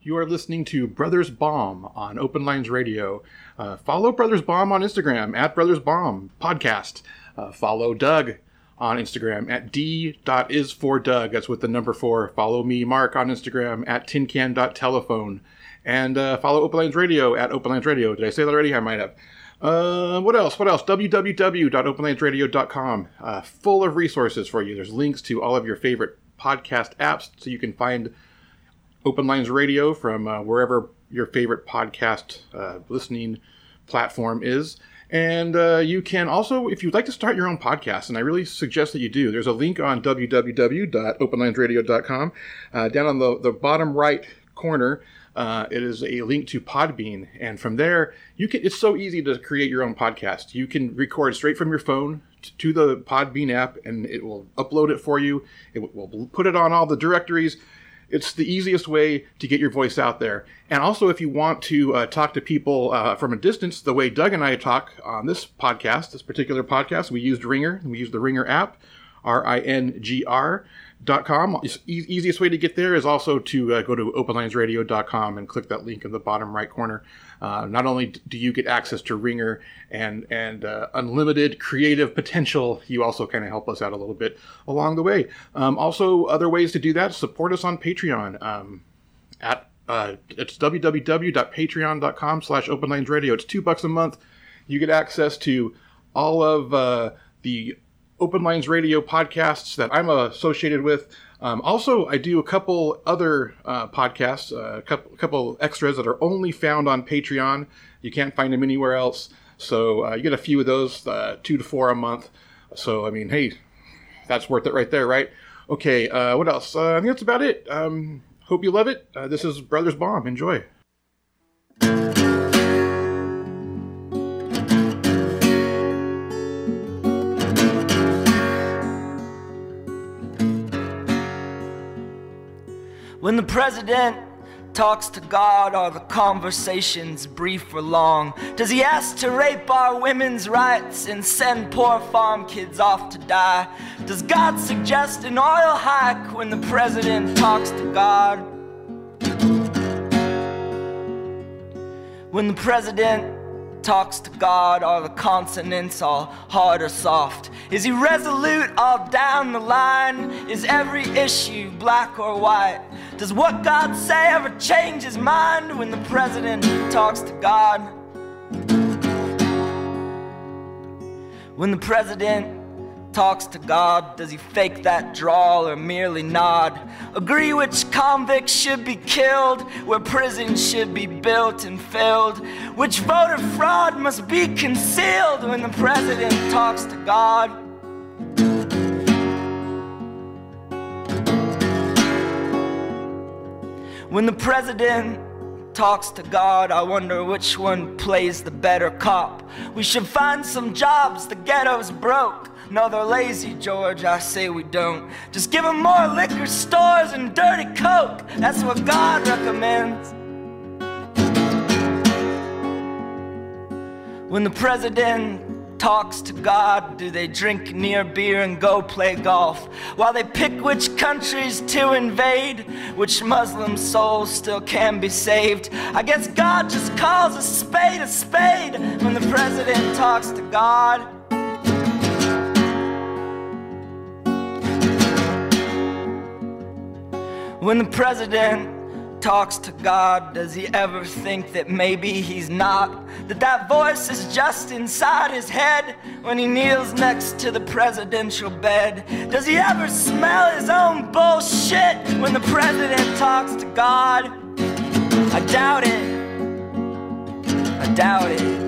You are listening to Brothers Balm on Open Lines Radio. Uh, follow Brothers Balm on Instagram at Brothers Balm Podcast. Uh, follow Doug on Instagram at d.is4doug. That's with the number four. Follow me, Mark, on Instagram at tincan.telephone. And uh, follow Open Lines Radio at Open Lines Radio. Did I say that already? I might have. Uh, what else? What else? www.openlinesradio.com. Uh, full of resources for you. There's links to all of your favorite podcast apps so you can find Open Lines Radio from uh, wherever your favorite podcast uh, listening platform is. And uh, you can also, if you'd like to start your own podcast, and I really suggest that you do, there's a link on www.openlinesradio.com. Uh, down on the, the bottom right corner, uh, it is a link to Podbean, and from there, you can. It's so easy to create your own podcast. You can record straight from your phone to the Podbean app, and it will upload it for you. It will put it on all the directories. It's the easiest way to get your voice out there. And also, if you want to uh, talk to people uh, from a distance, the way Doug and I talk on this podcast, this particular podcast, we used Ringr. We used the Ringr app, R I N G R. Dot com. E- easiest way to get there is also to uh, go to openlinesradio.com and click that link in the bottom right corner. Uh, not only do you get access to Ringr and and uh, unlimited creative potential, you also kind of help us out a little bit along the way. Um, also, other ways to do that: support us on Patreon. Um, at uh, it's www.patreon.com/slash openlinesradio. It's two bucks a month. You get access to all of uh, the Open Lines Radio podcasts that I'm associated with. Um, also, I do a couple other uh, podcasts, uh, a couple, couple extras that are only found on Patreon. You can't find them anywhere else. So uh, you get a few of those, uh, two to four a month. So, I mean, hey, that's worth it right there, right? Okay, uh, what else? Uh, I think that's about it. Um, hope you love it. This is Brothers Balm. Enjoy. When the president talks to God, are the conversations brief or long? Does he ask to rape our women's rights and send poor farm kids off to die? Does God suggest an oil hike when the president talks to God? When the president talks to God, are the consonants all hard or soft? Is he resolute all down the line? Is every issue black or white? Does what God say ever change his mind when the president talks to God? When the president talks to God, does he fake that drawl or merely nod? Agree which convicts should be killed, where prisons should be built and filled, which voter fraud must be concealed when the president talks to God? When the president talks to God, I wonder which one plays the better cop. We should find some jobs, the ghetto's broke. No, they're lazy, George. I say we don't. Just give them more liquor stores and dirty coke. That's what God recommends. When the president talks to God, do they drink near beer and go play golf? While they pick which countries to invade, which Muslim souls still can be saved. I guess God just calls a spade a spade when the president talks to God. When the president talks to God, does he ever think that maybe he's not? That that voice is just inside his head when he kneels next to the presidential bed? Does he ever smell his own bullshit when the president talks to God? I doubt it. I doubt it.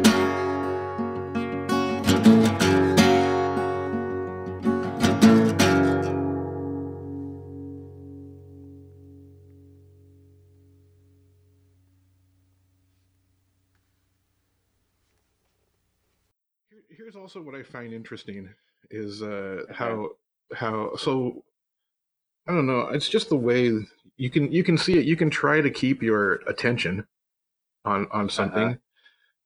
Here's also what I find interesting is uh, how how so I don't know. It's just the way you can you can see it. You can try to keep your attention on on something, Uh-huh.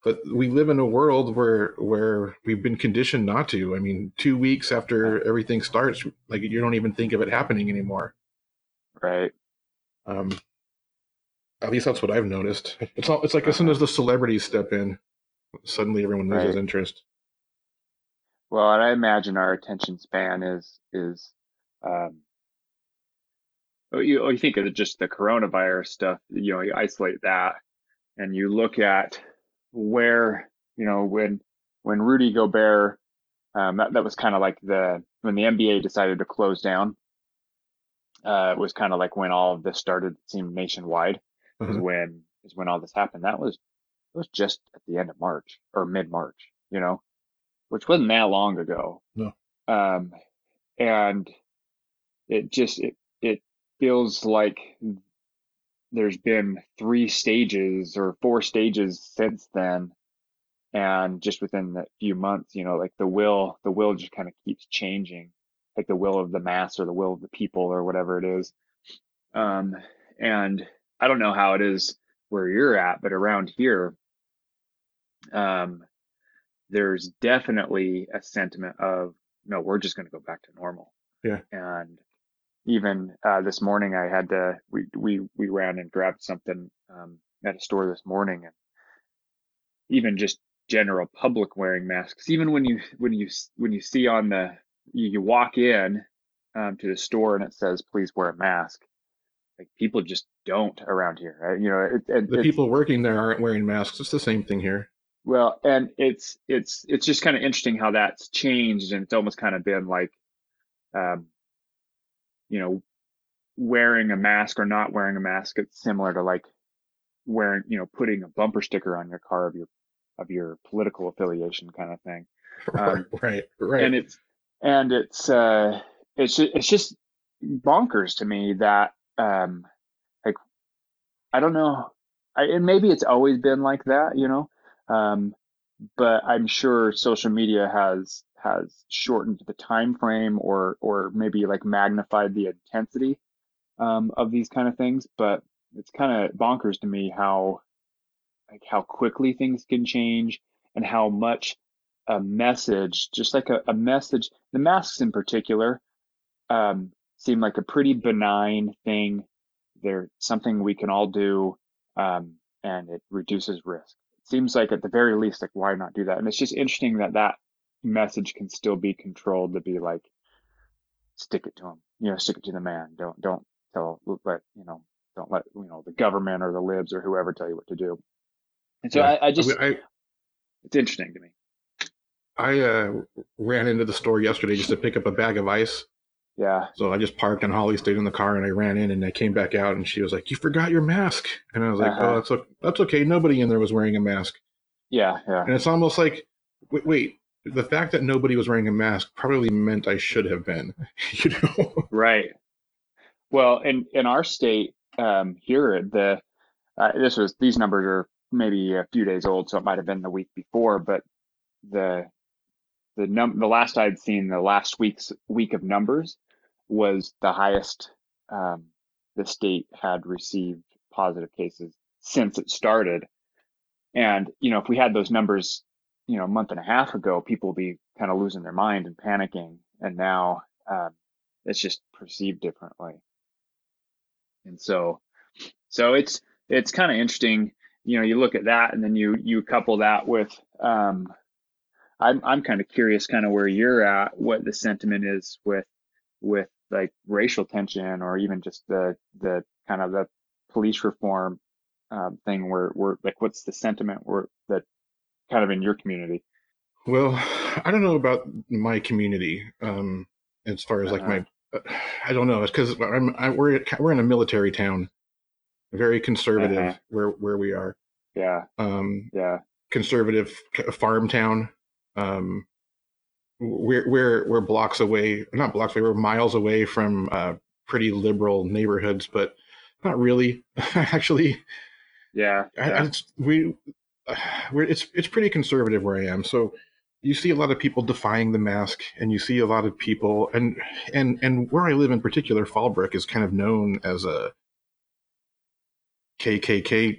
but we live in a world where where we've been conditioned not to. I mean, two weeks after everything starts, like you don't even think of it happening anymore. Right. Um, At least that's what I've noticed. It's all, it's like as soon as the celebrities step in, suddenly everyone loses Right. interest. Well, and I imagine our attention span is is um, oh, you, oh, you think of the, just the coronavirus stuff, you know, you isolate that and you look at where, you know, when when Rudy Gobert, um, that, that was kind of like the when the NBA decided to close down. Uh, it was kind of like when all of this started, it seemed nationwide. Is Mhm. when is when all this happened. That was it was just at the end of March or mid March, you know, which wasn't that long ago. No. Um, and it just it it feels like there's been three stages or four stages since then and just within a few months you know like the will the will just kind of keeps changing like the will of the mass or the will of the people or whatever it is um and i don't know how it is where you're at but around here um there's definitely a sentiment of no we're just going to go back to normal Yeah. and even uh, this morning I had to we we we ran and grabbed something um, at a store this morning and even just general public wearing masks even when you when you when you see on the you, you walk in um, to the store and it says please wear a mask like people just don't around here right? you know it, it, The people working there aren't wearing masks. It's the same thing here. Well, and it's it's it's just kind of interesting how that's changed, and it's almost kind of been like, um, you know, wearing a mask or not wearing a mask. It's similar to like wearing, you know, putting a bumper sticker on your car of your of your political affiliation kind of thing. Um, right, right. And it's and it's uh it's it's just bonkers to me that um like I don't know, I, and maybe it's always been like that, you know. Um, but I'm sure social media has has shortened the time frame or or maybe like magnified the intensity um, of these kind of things. But it's kind of bonkers to me how like how quickly things can change and how much a message, just like a, a message, the masks in particular, um, seem like a pretty benign thing. They're something we can all do, um, and it reduces risk. Seems like at the very least, like why not do that? And it's just interesting that that message can still be controlled to be like, stick it to him, you know, stick it to the man. Don't don't tell let you know don't let you know the government or the libs or whoever tell you what to do. And so Yeah. I, I just I, it's interesting to me. I uh, ran into the store yesterday just to pick up a bag of ice. Yeah. So I just parked and Holly stayed in the car and I ran in and I came back out and she was like, "You forgot your mask." And I was like, Uh-huh. "Oh, that's okay. that's okay. Nobody in there was wearing a mask." Yeah. Yeah. And it's almost like, wait, wait, the fact that nobody was wearing a mask probably meant I should have been. you know? Right. Well, in in our state um, here, the uh, this was these numbers are maybe a few days old, so it might have been the week before, but the the num the last I'd seen the last week's week of numbers was the highest um, the state had received positive cases since it started. And you know, if we had those numbers, you know, a month and a half ago, people would be kind of losing their mind and panicking. And now um, it's just perceived differently. And so, so it's it's kind of interesting. You know, you look at that, and then you you couple that with. Um, I'm I'm kind of curious, kind of where you're at, what the sentiment is with with like racial tension, or even just the the kind of the police reform um, thing. Where where like, what's the sentiment where that kind of in your community? Well, I don't know about my community um, as far as like my. I don't know. It's because I'm I, we're we're in a military town, very conservative Uh-huh. where where we are. Yeah, Um, yeah, conservative farm town. Um, we're we're we're blocks away, not blocks away. We're miles away from uh, pretty liberal neighborhoods, but not really. Actually, yeah, I, yeah. I, it's, we we're it's it's pretty conservative where I am. So you see a lot of people defying the mask, and you see a lot of people, and and and where I live in particular, Fallbrook is kind of known as a KKK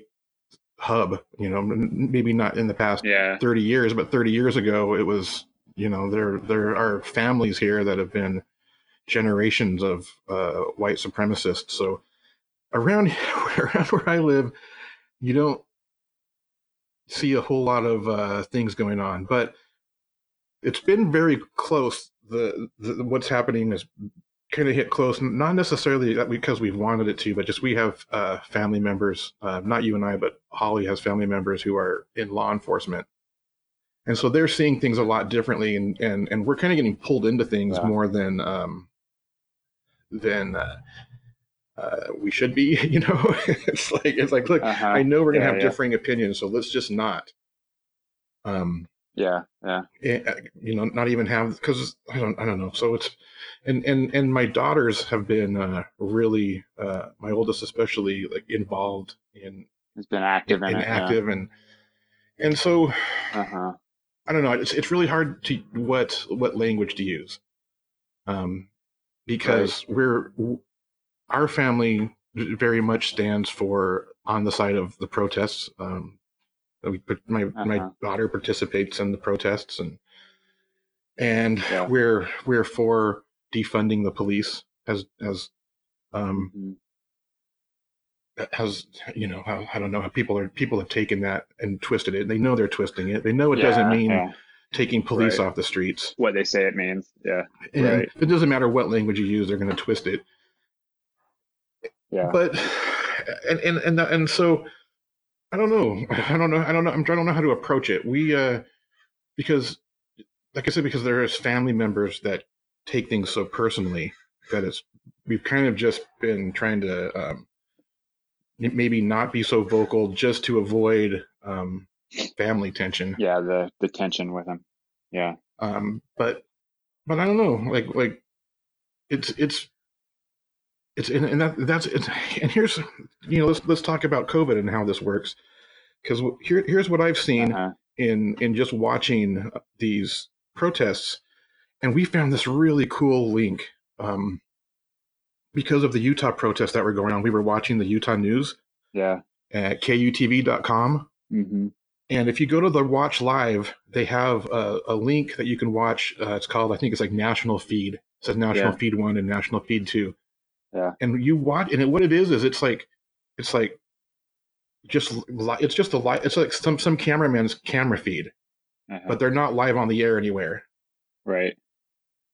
hub. You know, maybe not in the past yeah, 30 years, but 30 years ago, it was, you know, there, there are families here that have been generations of uh, white supremacists. So around around where I live, you don't see a whole lot of uh, things going on, but it's been very close. The, the what's happening is kind of hit close, not necessarily because we've wanted it to, but just we have uh, family members, uh, not you and I, but Holly has family members who are in law enforcement. And so they're seeing things a lot differently, and, and, and we're kind of getting pulled into things yeah. more than um, than uh, uh, we should be. You know, it's like it's like, look, uh-huh. I know we're gonna yeah, have yeah. differing opinions, so let's just not. Um, yeah, yeah. Eh, uh, you know, not even have because I don't, I don't know. So it's and and and my daughters have been uh, really, uh, my oldest especially, like involved in. Has been active in, in it, active yeah. and and so. Uh-huh. I don't know. It's it's really hard to what what language to use, um, because right. we're our family very much stands for on the side of the protests. Um, we, my uh-huh. my daughter participates in the protests, and and yeah. we're we're for defunding the police as as um mm-hmm. has you know how I don't know how people are people have taken that and twisted it. They know they're twisting it. They know it yeah, doesn't mean yeah. taking police right. off the streets. What they say it means. Yeah. And right. it doesn't matter what language you use, they're going to twist it. Yeah. But and and and and so I don't know. I don't know. I don't know. I'm, I don't know how to approach it. We uh because like I said, because there's family members that take things so personally that it's we've kind of just been trying to um, maybe not be so vocal just to avoid um, family tension. Yeah, the the tension with him. Yeah. Um, but but I don't know. Like like it's it's it's and, and that that's it's and here's you know let's let's talk about COVID and how this works because here here's what I've seen uh-huh. in in just watching these protests and we found this really cool link um, because of the Utah protests that were going on. We were watching the Utah news. Yeah. At kutv.com. Mm-hmm. And if you go to the Watch Live, they have a, a link that you can watch. Uh, it's called, I think it's like National Feed. It says National yeah. Feed One and National Feed Two. Yeah. And you watch, and it, what it is is it's like, it's like, just it's just a live. It's like some some cameraman's camera feed, uh-huh. but they're not live on the air anywhere. Right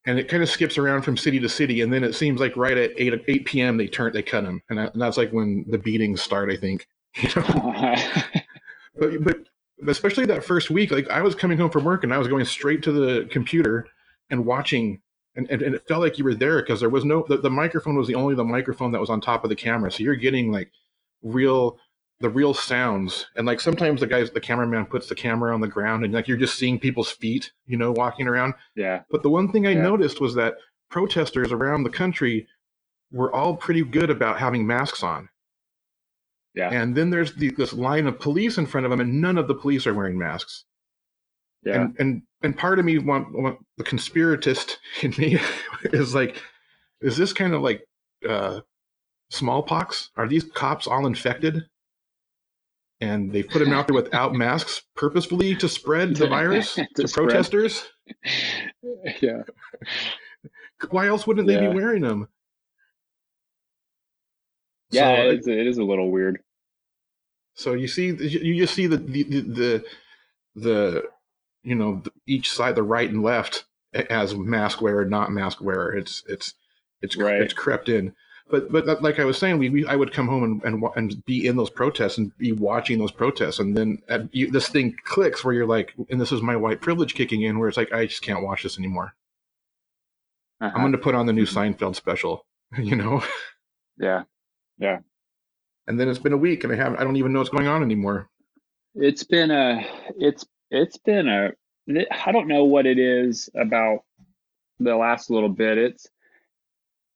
and it kind of skips around from city to city, and then it seems like right at eight eight p.m. they turn they cut him, and, that, and that's like when the beatings start, I think. You know, but but especially that first week, like I was coming home from work and I was going straight to the computer and watching. And, and, and it felt like you were there because there was no the, the microphone was the only the microphone that was on top of the camera. So you're getting like real the real sounds. And like sometimes the guys the cameraman puts the camera on the ground and like you're just seeing people's feet you know walking around. Yeah. But the one thing i yeah. noticed was that protesters around the country were all pretty good about having masks on. Yeah. And then there's the, this line of police in front of them and none of the police are wearing masks yeah and and, and part of me want, want the conspiratist in me is like is this kind of like uh smallpox are these cops all infected and they put them out there without masks purposefully to spread the virus to, to protesters. Yeah. Why else wouldn't yeah. they be wearing them? Yeah, so, it, is, it is a little weird. So you see, you just see the the the, the you know each side, the right and left, as mask wearer, not mask wearer. It's it's it's right. it's crept in but but like I was saying, we, we I would come home and, and and be in those protests and be watching those protests, and then at, you, this thing clicks where you're like, and this is my white privilege kicking in, where it's like I just can't watch this anymore. Uh-huh. I'm going to put on the new Seinfeld special, you know? Yeah, yeah. And then it's been a week, and I have I don't even know what's going on anymore. It's been a it's it's been a I don't know what it is about the last little bit. It's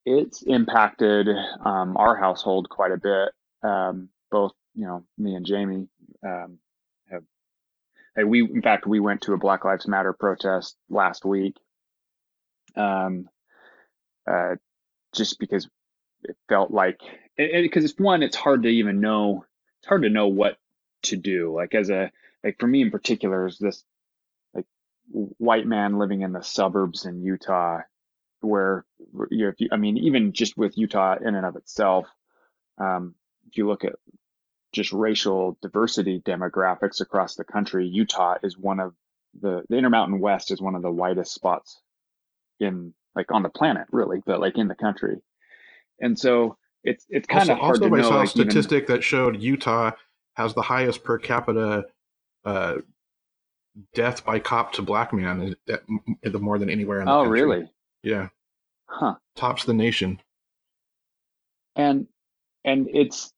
it's impacted um, our household quite a bit. Um, both, you know, me and Jamie um, have. We in fact we went to a Black Lives Matter protest last week. Um, uh, just because it felt like because it, it's one, it's hard to even know. It's hard to know what to do. Like as a like for me in particular, is this like white man living in the suburbs in Utah where you know, if you, I mean, even just with Utah in and of itself, um, if you look at just racial diversity demographics across the country, Utah is one of the the Intermountain West is one of the whitest spots in like on the planet, really, but like in the country. And so it's it's kind of hard also, to I know. saw a like, even- statistic that showed Utah has the highest per capita uh, death by cop to black man, the more than anywhere in the oh, country. really? Yeah, Huh. tops the nation. and and it's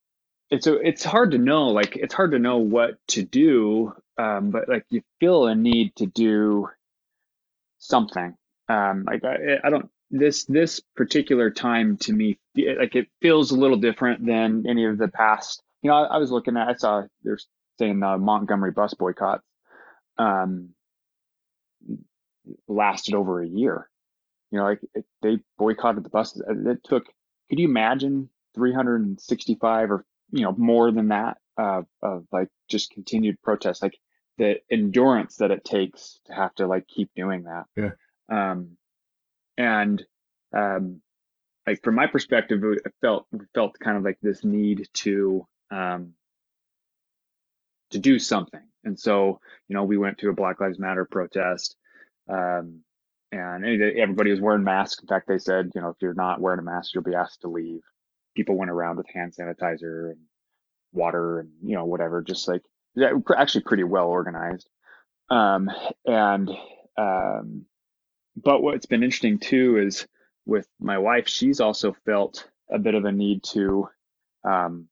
it's a, it's hard to know like it's hard to know what to do um but like you feel a need to do something um like i, I don't this this particular time to me like it feels a little different than any of the past you know i, I was looking at i saw they're saying the montgomery bus boycotts um lasted over a year. You know like it, they boycotted the buses. It took could you imagine 365 or you know more than that uh, of like just continued protests like the endurance that it takes to have to like keep doing that? Yeah. um and um like from my perspective it felt felt kind of like this need to um to do something. And so you know we went to a black lives matter protest um and everybody was wearing masks. In fact they said you know if you're not wearing a mask you'll be asked to leave. People went around with hand sanitizer and water and you know whatever just like actually pretty well organized. Um and um but what's been interesting too is with my wife she's also felt a bit of a need to um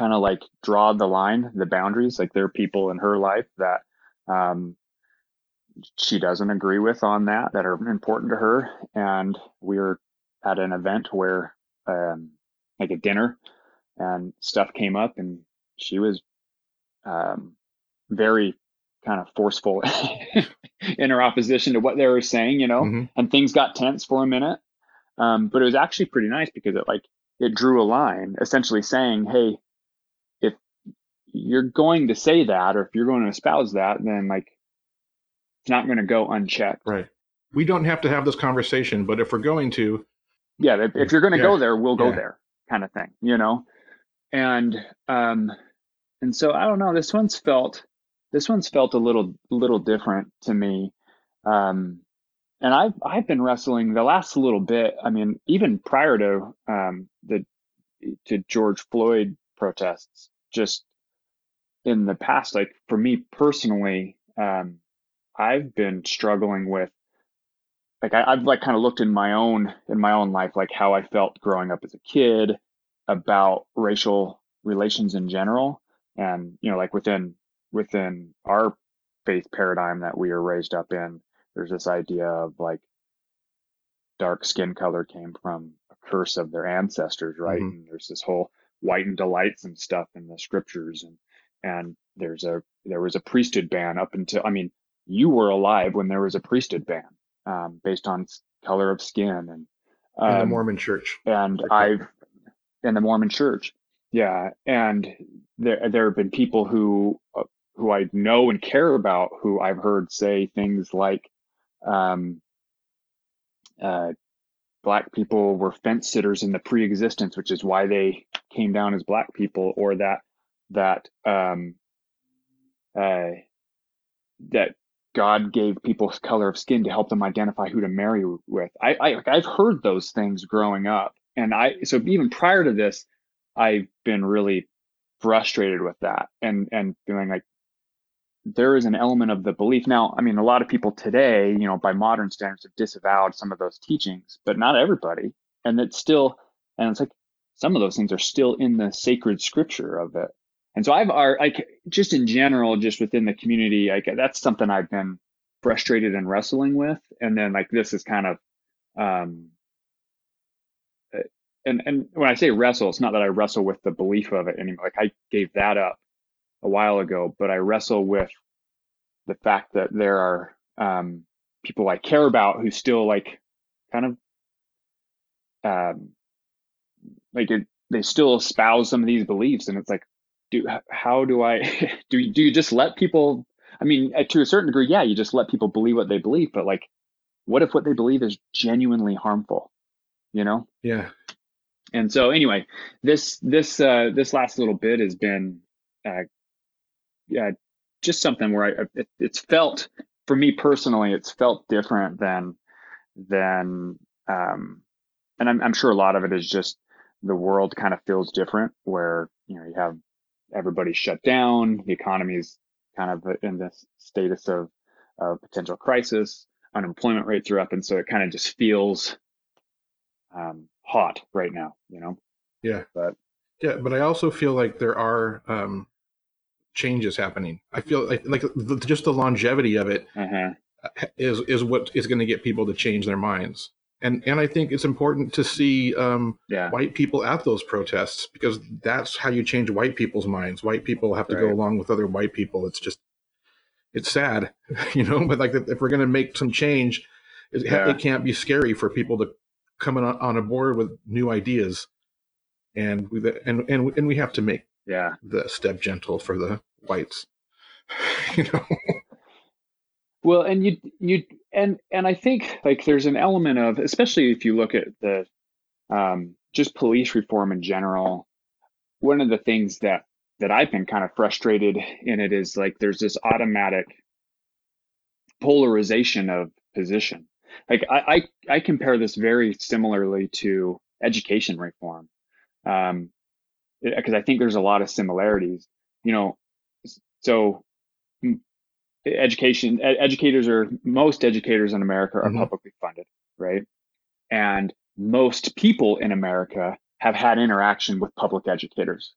kind of like draw the line the boundaries like there are people in her life that um she doesn't agree with on that that are important to her. And we were at an event where um like a dinner and stuff came up and she was um very kind of forceful in her opposition to what they were saying you know? Mhm. and things got tense for a minute. Um but it was actually pretty nice because it like it drew a line essentially saying hey you're going to say that or if you're going to espouse that then like it's not going to go unchecked Right. We don't have to have this conversation, but if we're going to, yeah if, if you're going to Yeah. go there we'll go Yeah. there kind of thing you know and um and so i don't know this one's felt this one's felt a little little different to me um and i've i've been wrestling the last little bit i mean even prior to um the to george floyd protests just in the past like for me personally um i've been struggling with like I, I've like kind of looked in my own in my own life, like how I felt growing up as a kid about racial relations in general, and you know, like within within our faith paradigm that we are raised up in, there's this idea of like dark skin color came from a curse of their ancestors, right? Mhm. And there's this whole white and delights and stuff in the scriptures, and and there's a there was a priesthood ban up until I mean, you were alive when there was a priesthood ban um, based on color of skin and in the um, Mormon church, and. I've in the Mormon Church, yeah, and there there have been people who uh, who I know and care about who I've heard say things like, um, uh, black people were fence sitters in the pre-existence, which is why they came down as black people, or that that um, uh, that God gave people color of skin to help them identify who to marry with. I, I I've heard those things growing up, and I so even prior to this, I've been really frustrated with that, and and feeling like there is an element of the belief. Now, I mean, a lot of people today, you know, by modern standards, have disavowed some of those teachings, but not everybody, and it's still, and it's like some of those things are still in the sacred scripture of it. And so I've are like just in general, just within the community, like that's something I've been frustrated and wrestling with. And then like this is kind of um uh, and and when I say wrestle, it's not that I wrestle with the belief of it anymore. Like I gave that up a while ago, but I wrestle with the fact that there are um people I care about who still like kind of um like it, they still espouse some of these beliefs and it's like do how do i do you, do you just let people i mean uh, to a certain degree yeah you just let people believe what they believe but like what if what they believe is genuinely harmful you know yeah. and so anyway, this this uh, this last little bit has been uh, yeah, just something where I it, it's felt for me personally, it's felt different than than um, and I'm, I'm sure a lot of it is just the world kind of feels different where you know you have everybody shut down, the economy is kind of in this status of, of potential crisis, unemployment rates are up, and so it kind of just feels um, hot right now, you know. Yeah, but yeah, but I also feel like there are um, changes happening. I feel like like the, just the longevity of it uh-huh. is is what is going to get people to change their minds. And and I think it's important to see um, yeah. white people at those protests because that's how you change white people's minds. White people have to Right. go along with other white people. It's just it's sad, you know. But like if we're going to make some change, it, Yeah. it can't be scary for people to come on, on a board with new ideas. And we and and and we have to make Yeah. the step gentle for the whites. you know. Well, and you you and and I think like there's an element of especially if you look at the um, just police reform in general. One of the things that that I've been kind of frustrated in it is like there's this automatic polarization of position. Like I I, I compare this very similarly to education reform, um, because I think there's a lot of similarities. You know, so education ed- educators are most educators in America are Mhm. publicly funded, right? And most people in America have had interaction with public educators.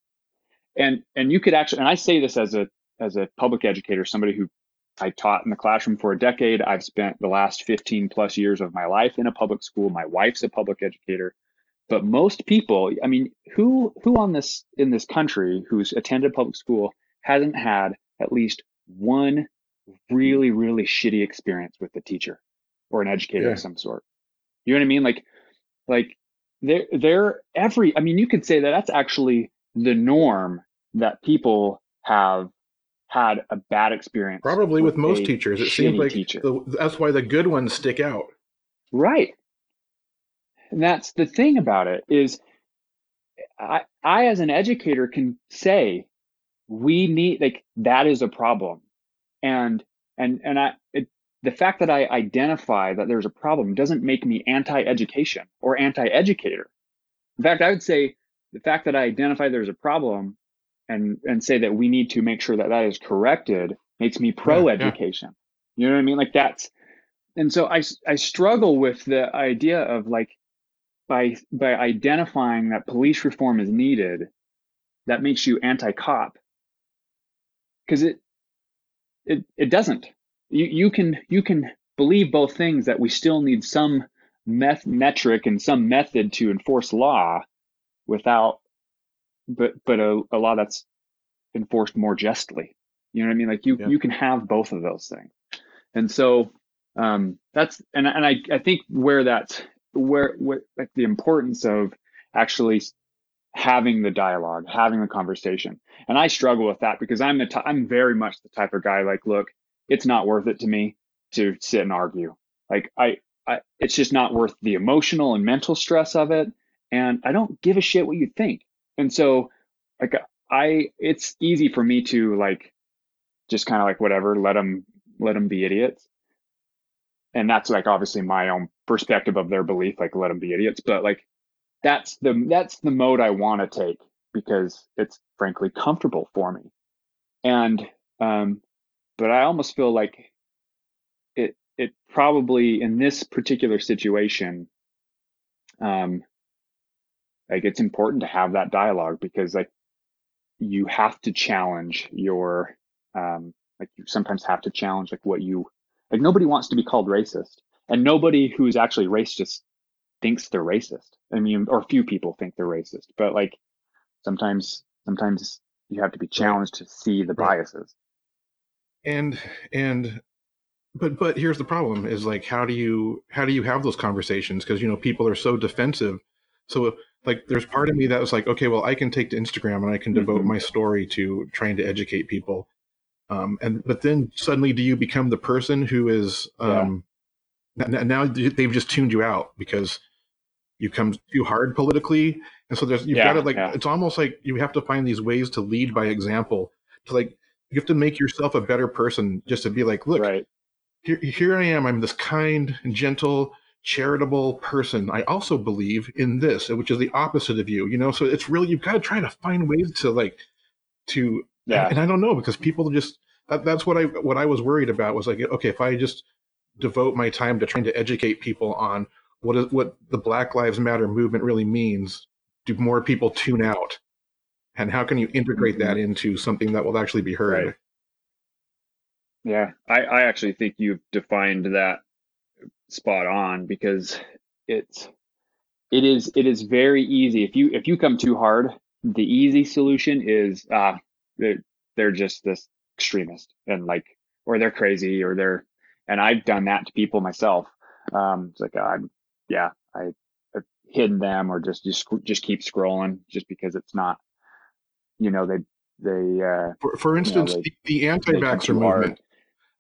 And and you could actually and I say this as a as a public educator, somebody who I taught in the classroom for a decade. I've spent the last 15 plus years of my life in a public school. My wife's a public educator. But most people, I mean, who who on this in this country who's attended public school hasn't had at least one really, really shitty experience with a teacher or an educator Yeah. of some sort? You know what I mean? Like, like they're they're every. I mean, you could say that that's actually the norm that people have had a bad experience. Probably with most teachers, it seems like the, that's why the good ones stick out. Right. And that's the thing about it is I I as an educator can say we need like that is a problem. And and and I it, the fact that I identify that there's a problem doesn't make me anti-education or anti-educator. In fact, I would say the fact that I identify there's a problem and and say that we need to make sure that that is corrected makes me pro-education. You know what I mean? Like that's and so I I struggle with the idea of like by by identifying that police reform is needed, that makes you anti-cop because it it it doesn't. You you can you can believe both things that we still need some meth metric and some method to enforce law without but but a, a law that's enforced more justly. You know what I mean? Like you Yeah. you can have both of those things. And so um that's and and I I think where that's where where like the importance of actually having the dialogue, having the conversation. And I struggle with that because I'm the ty- I'm very much the type of guy like, look, it's not worth it to me to sit and argue. Like I, I it's just not worth the emotional and mental stress of it. And I don't give a shit what you think. And so like I it's easy for me to like just kind of like whatever, let them let them be idiots. And that's like obviously my own perspective of their belief, like let them be idiots. But like that's the that's the mode I want to take because it's frankly comfortable for me. And um, but I almost feel like it it probably in this particular situation, um, like it's important to have that dialogue because like you have to challenge your um, like you sometimes have to challenge like what you like nobody wants to be called racist and nobody who's actually racist thinks they're racist. I mean or few people think they're racist but like sometimes sometimes you have to be challenged to see the biases. And and but but here's the problem is like how do you how do you have those conversations? Because you know people are so defensive. So like there's part of me that was like okay well i can take to instagram and i can devote Mhm. my story to trying to educate people. Um and but then suddenly do you become the person who is um n- now they've just tuned you out because you come too hard politically And so there's you've Yeah, got to like yeah. it's almost like you have to find these ways to lead by example. To like you have to make yourself a better person just to be like, look, right. here, here I am. I'm this kind and gentle, charitable person. I also believe in this, which is the opposite of you. You know, so it's really you've got to try to find ways to like to. Yeah. And I don't know because people just that, that's what I what I was worried about was like okay if I just devote my time to trying to educate people on what is what the Black Lives Matter movement really means, do more people tune out? And how can you integrate that into something that will actually be heard? Right. Yeah, I, I actually think you've defined that spot on because it's it is it is very easy if you if you come too hard the easy solution is uh they're, they're just this extremist and like or they're crazy or they're and i've done that to people myself um it's like i'm yeah i i've hidden them or just just just keep scrolling just because it's not you know they they uh For, for instance, they- the, the anti-vaxxer movement.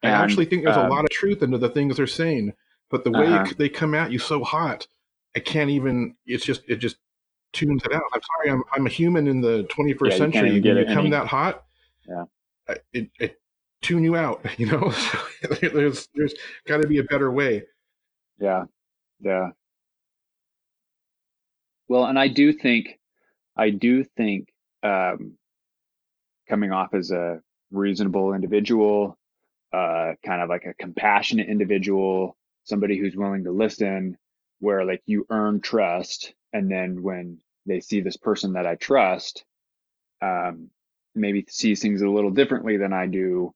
I actually think there's a um, lot of truth into the things they're saying, but the way Uh-huh. they come at you so hot, I can't even. It's just it just tunes it out. I'm sorry, I'm I'm a human in the 21st Yeah, you century. When you come any- that hot, Yeah. It, it tune you out. You know, So there's there's got to be a better way. Yeah, yeah. Well, and I do think, I do think, um, coming off as a reasonable individual, uh, kind of like a compassionate individual, somebody who's willing to listen, where like you earn trust, and then when they see this person that I trust, um, maybe sees things a little differently than I do,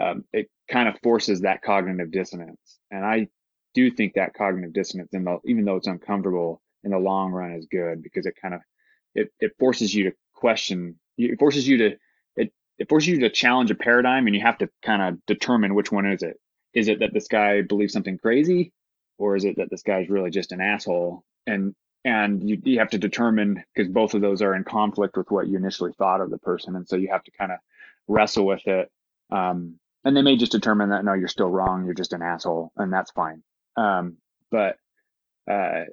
um, it kind of forces that cognitive dissonance, and I do think that cognitive dissonance, even though it's uncomfortable, in the long run is good because it kind of it it forces you to question. It forces you to it it forces you to challenge a paradigm, and you have to kind of determine which one is it. Is it that this guy believes something crazy, or is it that this guy's really just an asshole? And and you, you have to determine because both of those are in conflict with what you initially thought of the person, and so you have to kind of wrestle with it. Um, and they may just determine that no, you're still wrong, you're just an asshole, and that's fine. Um, but uh,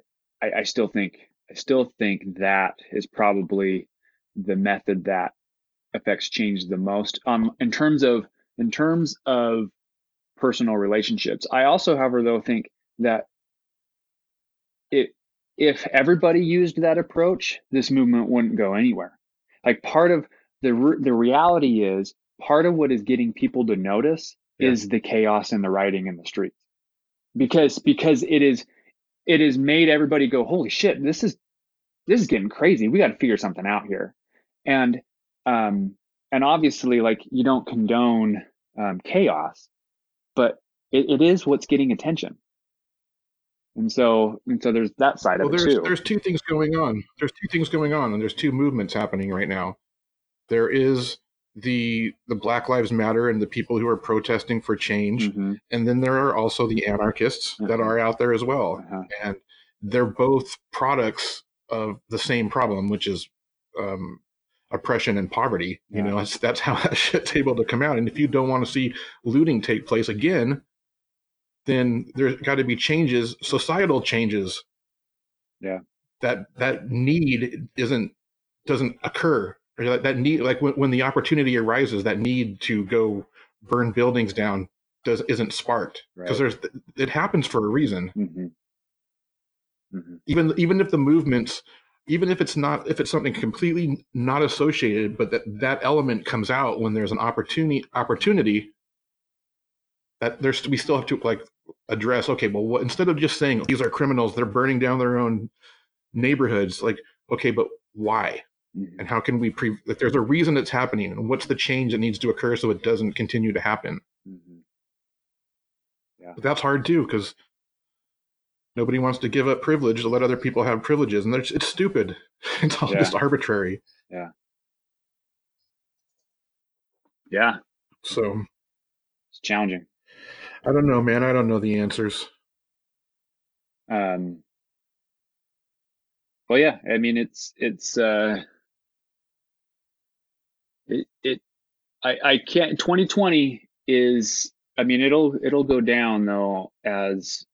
I, I still think I still think that is probably the method that affects change the most. Um, in terms of in terms of personal relationships, I also, however, though, think that it if everybody used that approach, this movement wouldn't go anywhere. Like part of the re- the reality is part of what is getting people to notice Yeah. is the chaos and the rioting in the streets because because it is it has made everybody go holy shit this is this is getting crazy we got to figure something out here and um and obviously like you don't condone um, chaos but it, it is what's getting attention and so and so there's that side Well, of it there's too there's two things going on. There's two things going on, and there's two movements happening right now. There is the the Black Lives Matter and the people who are protesting for change, Mhm. and then there are also the anarchists that Mhm. are out there as well, Uh-huh. and they're both products of the same problem, which is um, oppression and poverty. You know, that's that's how that shit's able to come out. And if you don't want to see looting take place again, then there's got to be changes, societal changes. Yeah. That that need isn't doesn't occur. Or that, that need like when, when the opportunity arises, that need to go burn buildings down does isn't sparked because Right. there's it happens for a reason. Mhm. Mhm. Even even if the movements, even if it's not if it's something completely not associated, but that that element comes out when there's an opportunity opportunity. That there's we still have to like address. Okay, well, what, instead of just saying these are criminals, they're burning down their own neighborhoods. Like, okay, but why? Mhm. and how can we pre if there's a reason it's happening and what's the change that needs to occur so it doesn't continue to happen? Mhm. but that's hard too because nobody wants to give up privilege to let other people have privileges and there's, it's stupid. It's all Yeah. just arbitrary. Yeah. yeah. So it's challenging. I don't know man. I don't know the answers. Um well yeah. I mean it's it's uh it, it i i can't 2020 is i mean it'll it'll go down though as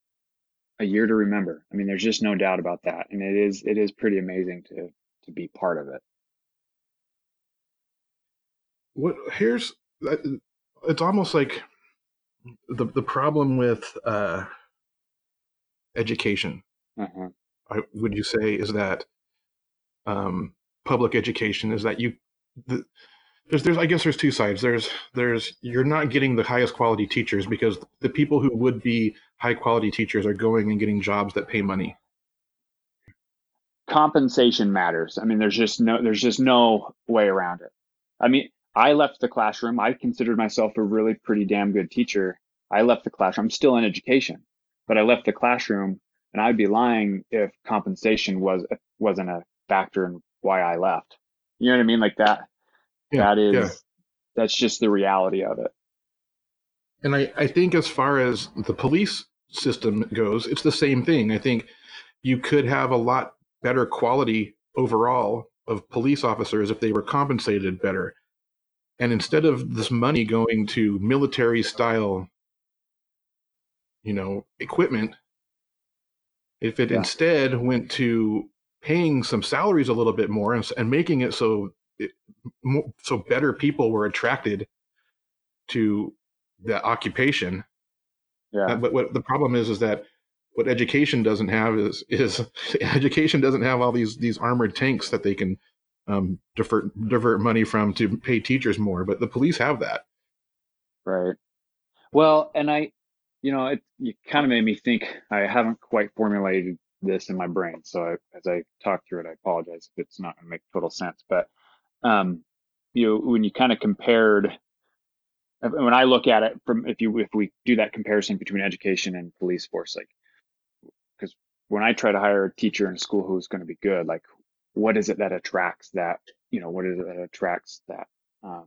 a year to remember i mean there's just no doubt about that and it is it is pretty amazing to to be part of it. What here's it's almost like the the problem with uh, education. Uh-huh. I, would you say is that um, public education is that you the, there's there's I guess there's two sides. There's there's you're not getting the highest quality teachers because the people who would be high quality teachers are going and getting jobs that pay money. Compensation matters. I mean, there's just no there's just no way around it. I mean, I left the classroom. I considered myself a really pretty damn good teacher. I left the classroom. I'm still in education, but I left the classroom, and I'd be lying if compensation was wasn't a factor in why I left. You know what I mean? Like that. Yeah, that is yeah. that's just the reality of it. And I, I think as far as the police system goes, it's the same thing. I think you could have a lot better quality overall of police officers if they were compensated better. And instead of this money going to military style, you know, equipment, if it yeah. instead went to paying some salaries a little bit more and, and making it so it, so better people were attracted to the occupation. Yeah. But what the problem is is that what education doesn't have is is education doesn't have all these these armored tanks that they can um, divert divert money from to pay teachers more. But the police have that. Right. Well, and I, you know, it you kind of made me think. I haven't quite formulated this in my brain, so I, as I talk through it, I apologize if it's not going to make total sense. But um, you know, when you kind of compared, when I look at it from if you if we do that comparison between education and police force, like because when I try to hire a teacher in a school who's going to be good, like what is it that attracts that you know what is it that attracts that um,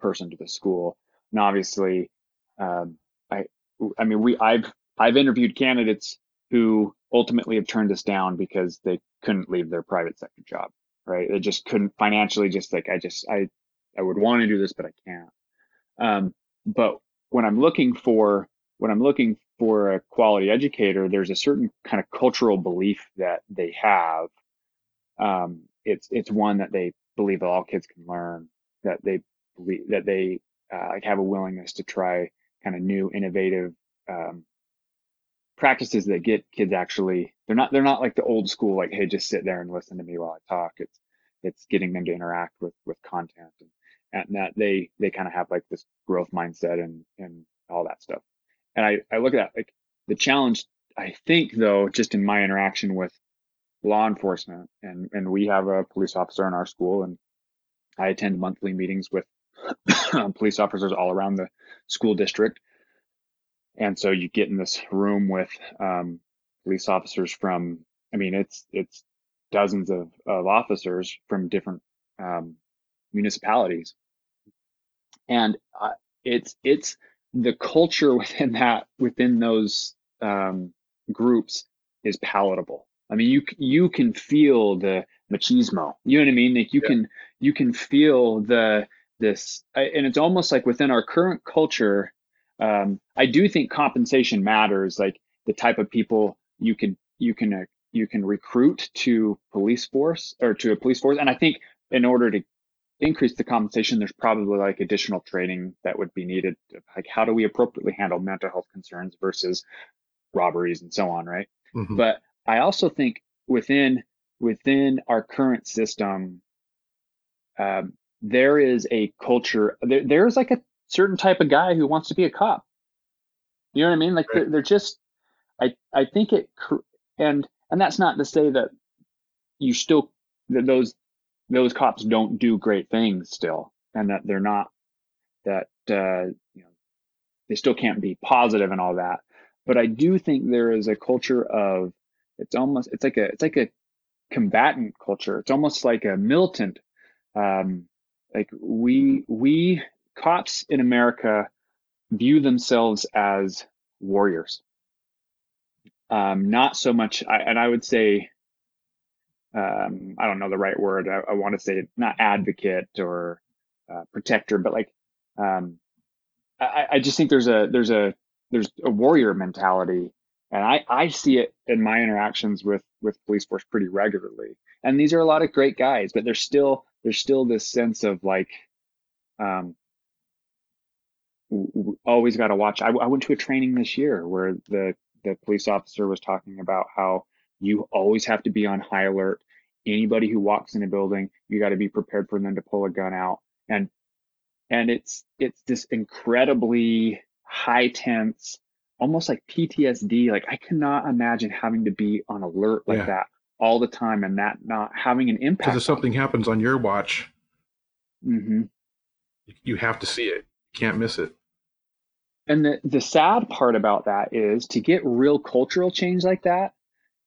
person to the school? And obviously, um, I I mean we I've I've interviewed candidates who ultimately have turned us down because they couldn't leave their private sector job right? It just couldn't financially just like I just I I would want to do this, but I can't. Um, but when I'm looking for when I'm looking for a quality educator, there's a certain kind of cultural belief that they have. Um, it's it's one that they believe that all kids can learn, that they believe that they uh, like have a willingness to try kind of new, innovative um, practices that get kids actually they're not they're not like the old school like hey just sit there and listen to me while I talk. It's it's getting them to interact with with content and, and that they they kind of have like this growth mindset and and all that stuff. And I I look at that like the challenge I think though just in my interaction with law enforcement and and we have a police officer in our school and I attend monthly meetings with police officers all around the school district and so you get in this room with um, police officers from i mean it's it's dozens of, of officers from different um, municipalities. And uh, it's it's the culture within that within those um, groups is palatable. I mean you you can feel the machismo. You know what i mean? Like you yeah. can you can feel the this and it's almost like within our current culture um, I do think compensation matters, like the type of people you can you can uh, you can recruit to police force or to a police force, and I think in order to increase the compensation, there's probably like additional training that would be needed. Like how do we appropriately handle mental health concerns versus robberies and so on, right? Mm-hmm. But I also think within within our current system, um, there is a culture. There, there's like a certain type of guy who wants to be a cop. You know what I mean? Like right. they're, they're just, I, I think it, and, and that's not to say that you still, that those, those cops don't do great things still and that they're not, that, uh, you know, they still can't be positive and all that. But I do think there is a culture of, it's almost, it's like a, it's like a combatant culture. It's almost like a militant, um, like we, we cops in America view themselves as warriors. Um, not so much, I, and I would say, um, I don't know the right word. I, I want to say not advocate or uh, protector, but like, um, I, I just think there's a there's a there's a warrior mentality, and I I see it in my interactions with with police force pretty regularly. and these are a lot of great guys, but there's still there's still this sense of like, um, always got to watch. I, I went to a training this year where the the police officer was talking about how you always have to be on high alert. Anybody who walks in a building, you got to be prepared for them to pull a gun out. And and it's it's this incredibly high tense, almost like PTSD. Like I cannot imagine having to be on alert like yeah. that all the time and that not having an impact. Because if something happens on your watch, mm-hmm. you have to see it. You can't miss it. And the, the sad part about that is to get real cultural change like that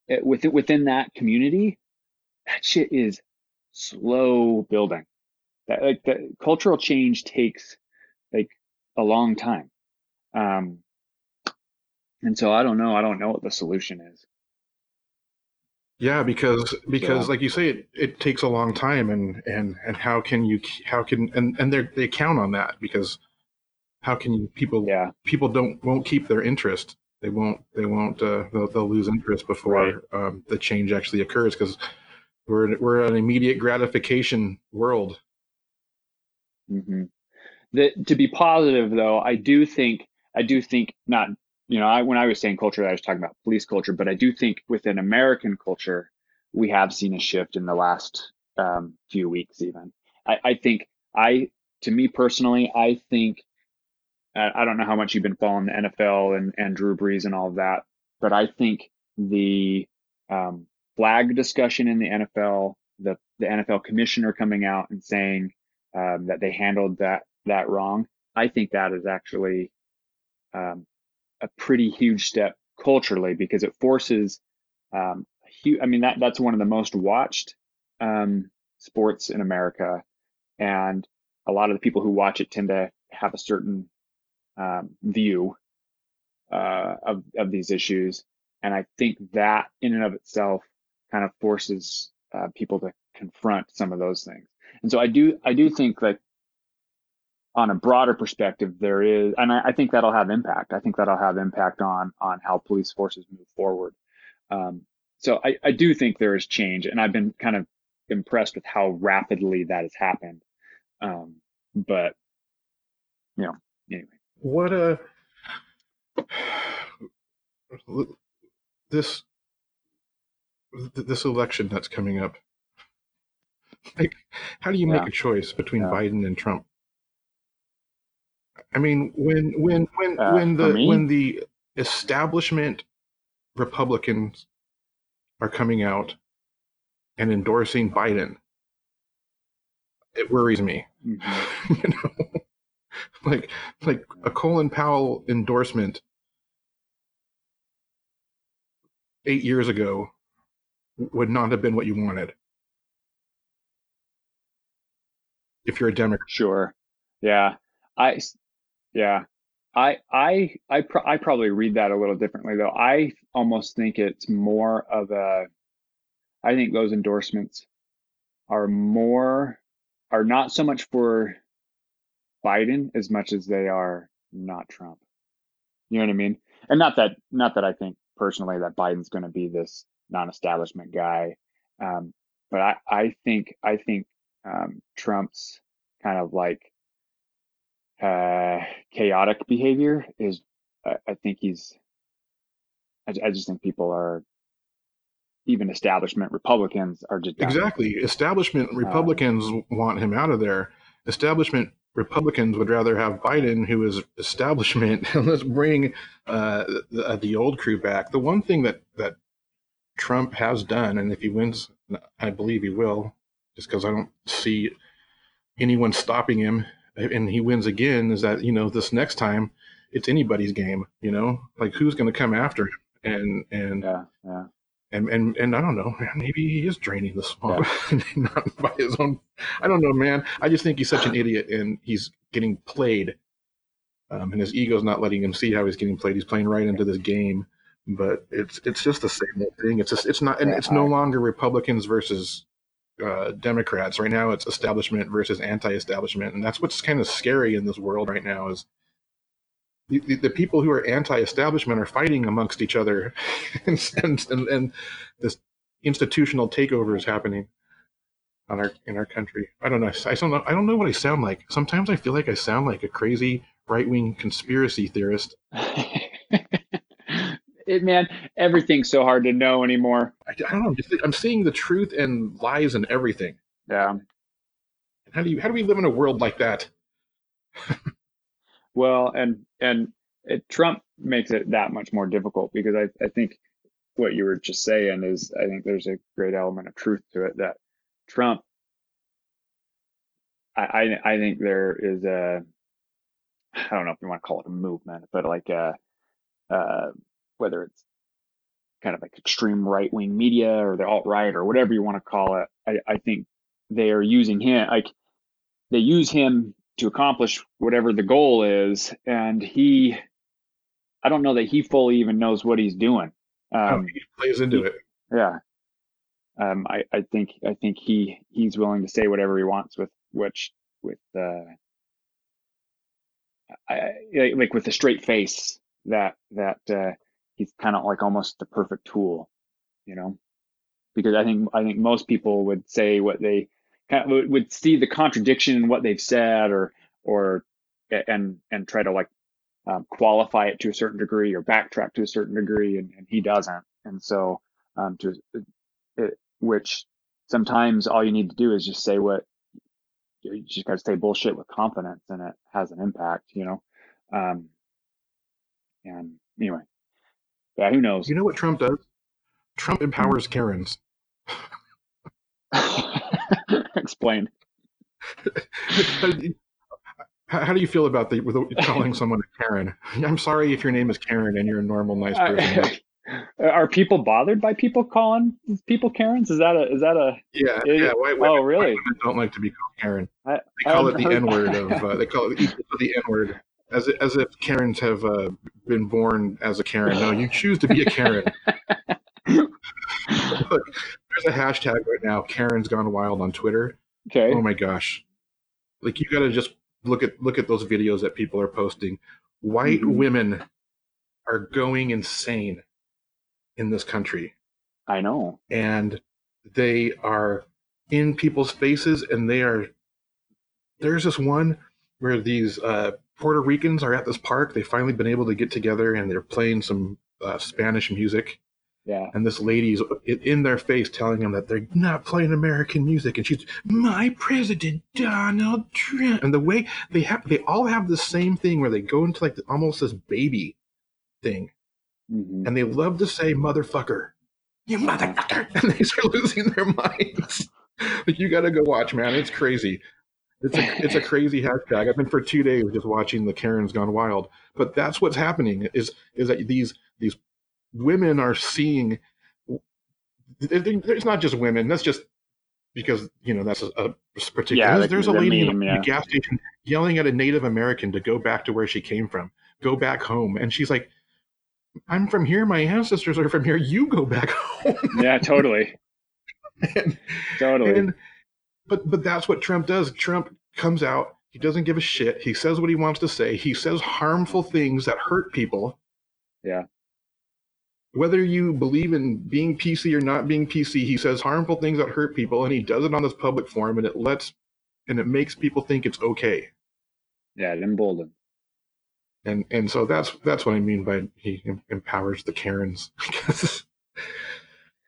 it, within, within that community, that shit is slow building. That like the cultural change takes like a long time. Um, and so I don't know. I don't know what the solution is. Yeah, because because like you say, it, it takes a long time, and and and how can you how can and and they they count on that because how can you, people yeah people don't won't keep their interest they won't they won't uh, they'll, they'll lose interest before right. um, the change actually occurs because we're we're an immediate gratification world. Mm-hmm. The, to be positive though, I do think I do think not you know I when I was saying culture I was talking about police culture, but I do think within American culture we have seen a shift in the last um, few weeks even. I, I think I to me personally I think I don't know how much you've been following the NFL and, and Drew Brees and all of that, but I think the um, flag discussion in the NFL, the, the NFL commissioner coming out and saying um, that they handled that that wrong, I think that is actually um, a pretty huge step culturally because it forces. Um, I mean that that's one of the most watched um, sports in America, and a lot of the people who watch it tend to have a certain um, view uh, of of these issues, and I think that in and of itself kind of forces uh, people to confront some of those things. And so I do I do think that on a broader perspective, there is, and I, I think that'll have impact. I think that'll have impact on on how police forces move forward. Um, so I, I do think there is change, and I've been kind of impressed with how rapidly that has happened. Um, but you know, anyway what a this this election that's coming up like how do you yeah. make a choice between yeah. biden and trump i mean when when when uh, when the when the establishment republicans are coming out and endorsing biden it worries me mm-hmm. you know like like a Colin Powell endorsement eight years ago would not have been what you wanted if you're a Democrat. Sure. Yeah. I. Yeah. I I I I probably read that a little differently though. I almost think it's more of a. I think those endorsements are more are not so much for Biden as much as they are not Trump. You know what I mean? And not that not that I think personally that Biden's going to be this non-establishment guy, um, but I I think I think um, Trump's kind of like uh, chaotic behavior is I, I think he's I, I just think people are even establishment Republicans are just exactly establishment Republicans um, want him out of there. Establishment Republicans would rather have Biden, who is establishment, and let's bring uh, the, uh, the, old crew back. The one thing that that Trump has done, and if he wins, I believe he will, just because I don't see anyone stopping him, and he wins again, is that you know this next time it's anybody's game. You know, like who's going to come after him, and and yeah, yeah and and and I don't know, maybe he is draining the swamp, yeah. not by his own. I don't know, man. I just think he's such an idiot, and he's getting played, um, and his ego's not letting him see how he's getting played. He's playing right into this game, but it's it's just the same old thing. It's just it's not, and it's no longer Republicans versus uh, Democrats. Right now, it's establishment versus anti-establishment, and that's what's kind of scary in this world right now. Is the, the, people who are anti-establishment are fighting amongst each other, and, and, and this institutional takeover is happening on our in our country. I don't know. I don't know. I don't know what I sound like. Sometimes I feel like I sound like a crazy right wing conspiracy theorist. it man, everything's so hard to know anymore. I, I don't know. I'm seeing the truth and lies and everything. Yeah. How do you how do we live in a world like that? well, and and it, Trump makes it that much more difficult because I I think what you were just saying is I think there's a great element of truth to it that Trump I I, I think there is a I don't know if you want to call it a movement, but like a uh, whether it's kind of like extreme right wing media or the alt right or whatever you want to call it, I, I think they are using him like they use him to accomplish whatever the goal is, and he I don't know that he fully even knows what he's doing. Um, he plays into he, it. Yeah. Um, I, I think I think he he's willing to say whatever he wants with which with uh, I, like with a straight face that that uh, he's kind of like almost the perfect tool, you know, because I think I think most people would say what they kind of would, would see the contradiction in what they've said or or and and try to like um, qualify it to a certain degree or backtrack to a certain degree, and, and he doesn't. And so, um, to it, which sometimes all you need to do is just say what you just got to say bullshit with confidence, and it has an impact, you know. Um, and anyway, yeah, who knows? You know what Trump does? Trump empowers Karens. Explain. How, how, do you feel about the with calling someone a Karen? I'm sorry if your name is Karen and you're a normal, nice person. Uh, are people bothered by people calling people Karens? Is that a is that a yeah yeah? Why, why, oh really? don't like to be called Karen. I, they call it the N word of uh, they call it the N word as as if Karens have uh, been born as a Karen. No, you choose to be a Karen. Look, there's a hashtag right now. Karen's gone wild on Twitter. Okay. Oh my gosh, like you got to just look at look at those videos that people are posting. White mm-hmm. women are going insane in this country. I know. And they are in people's faces and they are there's this one where these uh, Puerto Ricans are at this park. They've finally been able to get together and they're playing some uh, Spanish music. Yeah. And this lady's in their face telling them that they're not playing American music. And she's, my president, Donald Trump. And the way they have, they all have the same thing where they go into like almost this baby thing. Mm-hmm. And they love to say motherfucker. You motherfucker. And they start losing their minds. like, you got to go watch, man. It's crazy. It's a, it's a crazy hashtag. I've been for two days just watching the Karens gone wild. But that's what's happening is is that these these women are seeing. It's not just women. That's just because you know that's a, a particular. Yeah, there's, there's a lady meme, in a yeah. gas station yelling at a Native American to go back to where she came from, go back home, and she's like, I'm from here. My ancestors are from here. You go back home. yeah, totally. and, totally. And, but but that's what Trump does. Trump comes out. He doesn't give a shit. He says what he wants to say. He says harmful things that hurt people. Yeah. Whether you believe in being PC or not being PC, he says harmful things that hurt people, and he does it on this public forum, and it lets and it makes people think it's okay. Yeah, it emboldens and and so that's that's what I mean by he empowers the Karens.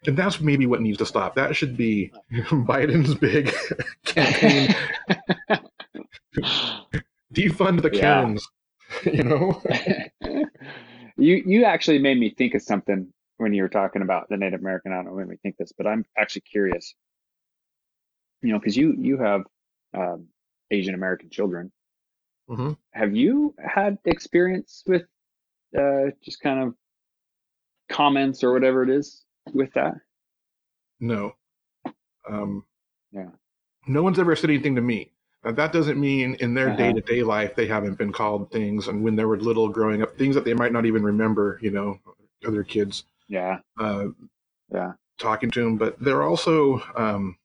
and that's maybe what needs to stop. That should be Biden's big campaign. Defund the Karens. You know. You you actually made me think of something when you were talking about the Native American. I don't know when we think this, but I'm actually curious. You know, because you you have um, Asian American children, Mm-hmm. Have you had experience with uh, just kind of comments or whatever it is with that? No. Um, yeah. No one's ever said anything to me. That doesn't mean in their day to day life they haven't been called things, and when they were little growing up, things that they might not even remember. You know, other kids. Yeah. Uh, yeah. Talking to them, but they're also um,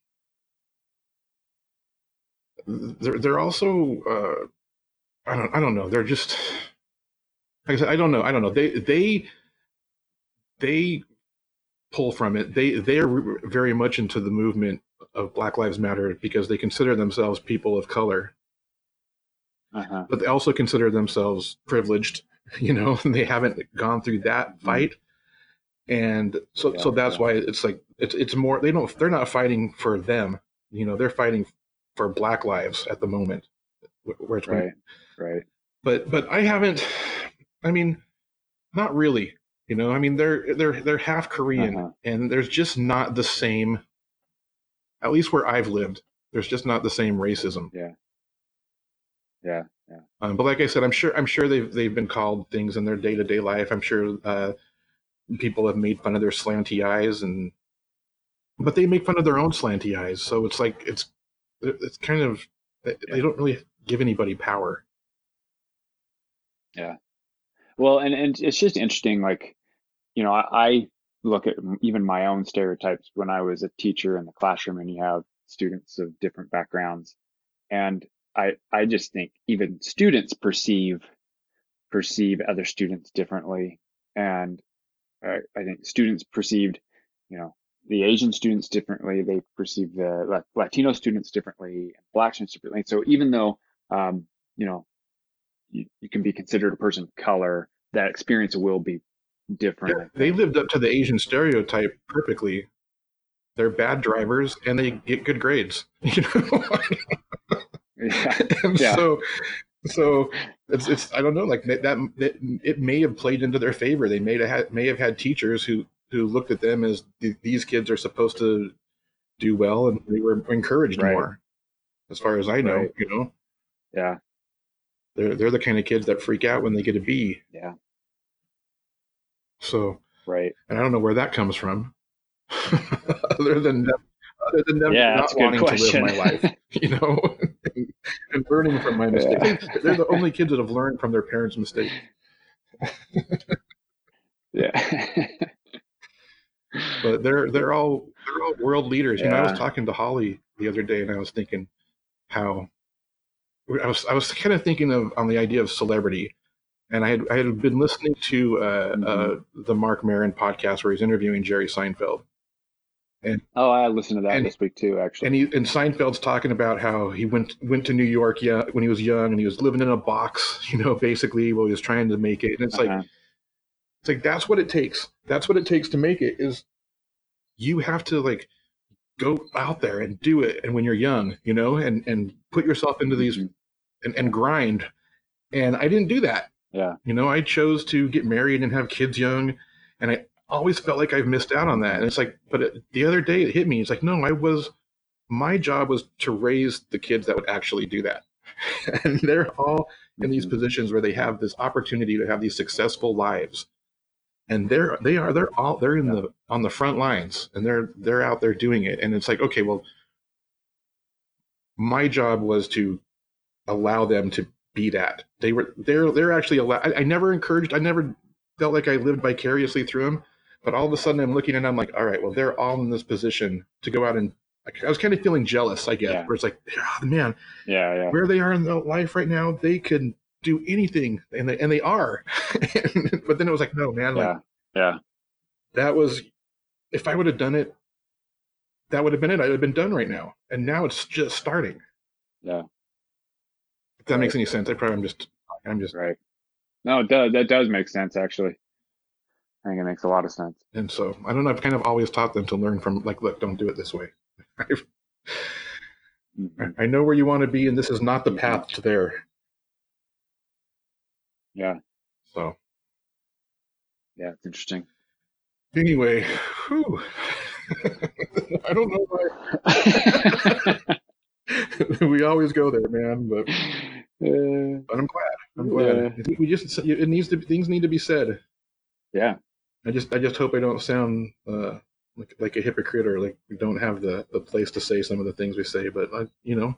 they're they're also uh, I don't I don't know. They're just like I said, I don't know. I don't know. They they they pull from it. They they are very much into the movement of Black Lives Matter because they consider themselves people of color, Uh-huh. but they also consider themselves privileged. You know, they haven't gone through that fight, and so so that's yeah. why it's like it's it's more they don't they're not fighting for them. You know, they're fighting for Black lives at the moment. Where it's Right. Right. but but I haven't. I mean, not really. You know, I mean they're they're they're half Korean, Uh-huh. and there's just not the same. At least where I've lived, there's just not the same racism. Yeah. Yeah. Um, but like I said, I'm sure I'm sure they've they've been called things in their day to day life. I'm sure uh, people have made fun of their slanty eyes, and but they make fun of their own slanty eyes. So it's like it's it's kind of they, they don't really give anybody power. Yeah. Well, and, and it's just interesting, like, you know, I, I look at even my own stereotypes when I was a teacher in the classroom and you have students of different backgrounds. And I, I just think even students perceive, perceive other students differently. And I, think students perceived, you know, the Asian students differently. They perceive the Latino students differently, and Black students differently. So even though, um, you know, you, you can be considered a person of color, that experience will be different. I They lived up to the Asian stereotype perfectly. They're bad drivers and they get good grades. You know, Yeah, Yeah. so so it's it's I don't know like that, that it, may have played into their favor. They may have had, may have had teachers who who looked at them as these kids are supposed to do well and they were encouraged Right. more. As far as I know, Right. you know, yeah, they're they're the kind of kids that freak out when they get a B. yeah, So right. and I don't know where that comes from. other than them, other than them Yeah, not that's a good wanting question. to live my life, you know, and learning from my mistakes. They're the only kids that have learned from their parents' mistakes. Yeah, But they're they're all they're all world leaders. You know, I was talking to Holly the other day, and I was thinking how I was I was kind of thinking of on the idea of celebrity, and I had I had been listening to uh, uh, Mm-hmm. the Marc Maron podcast where he's interviewing Jerry Seinfeld. And, oh, I listened to that And- this week too, actually. and he and Seinfeld's talking about how he went went to New York yeah when he was young and he was living in a box you know basically while he was trying to make it and it's like Uh-huh. it's like that's what it takes that's what it takes to make it is you have to like go out there and do it and when you're young you know and and put yourself into these Mhm. and, and grind and I didn't do that Yeah, you know I chose to get married and have kids young and I always felt like I've missed out on that and it's like but it, the other day it hit me it's like no I was my job was to raise the kids that would actually do that. and they're all in these Mhm. positions where they have this opportunity to have these successful lives. And they're they are they're all they're in the on the front lines and they're they're out there doing it. And it's like, okay, well, my job was to allow them to be that. They were they're they're actually allowed I, I never encouraged I never felt like I lived vicariously through them. But all of a sudden I'm looking and I'm like, all right, well, they're all in this position to go out and I was kind of feeling jealous, I guess, Yeah. where it's like, "Ah, man, yeah, yeah. where they are in their life right now, they can do anything, and they and they are. but then it was like, no, man, like Yeah, yeah, that was if I would have done it, that would have been it. I'd have been done right now, and now it's just starting. yeah. That makes any sense, I probably I'm just I'm just Right. No, it does. That does make sense, actually. I think it makes a lot of sense. and so I don't know. I've kind of always taught them to learn from like, look, don't do it this way. Mhm. I know where you want to be, and this is not the path to there. Yeah, So yeah, it's interesting. anyway, whew. I don't know why we always go there, man, but Uh, but I'm glad. I'm glad. Yeah. I think we just it needs to things need to be said. yeah, I just I just hope I don't sound uh, like like a hypocrite or like we don't have the the place to say some of the things we say. But I, you know,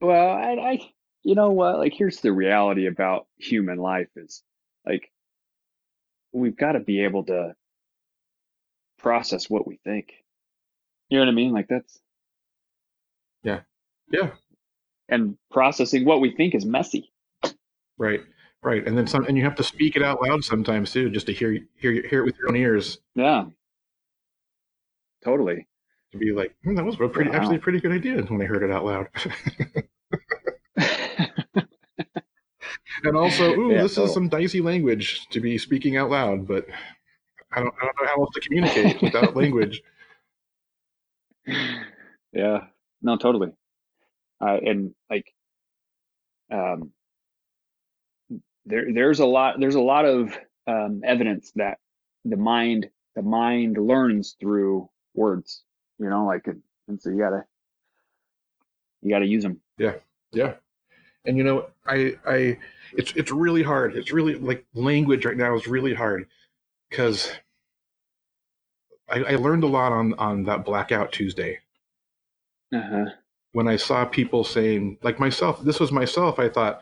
Well, I, I, you know what? Like, here's the reality about human life is like, we've got to be able to process what we think. You know what I mean? Like, that's, Yeah. yeah, and processing what we think is messy. right, right. And then some, and you have to speak it out loud sometimes too, just to hear hear hear it with your own ears. Yeah. totally. To be like, hmm, that was a pretty, wow. actually a pretty good idea when I heard it out loud. and also, ooh, yeah, this is some dicey language to be speaking out loud, but I don't, I don't know how else to communicate without language. Yeah, no, totally. Uh, and like, um, there, there's a lot, there's a lot of um, evidence that the mind, the mind learns through words. You know, like, and so you gotta, you gotta use them. Yeah, yeah. And you know, I, I, it's, it's really hard. It's really like language right now is really hard because I, I learned a lot on on that blackout Tuesday. Uh-huh. When I saw people saying, like myself, this was myself. I thought,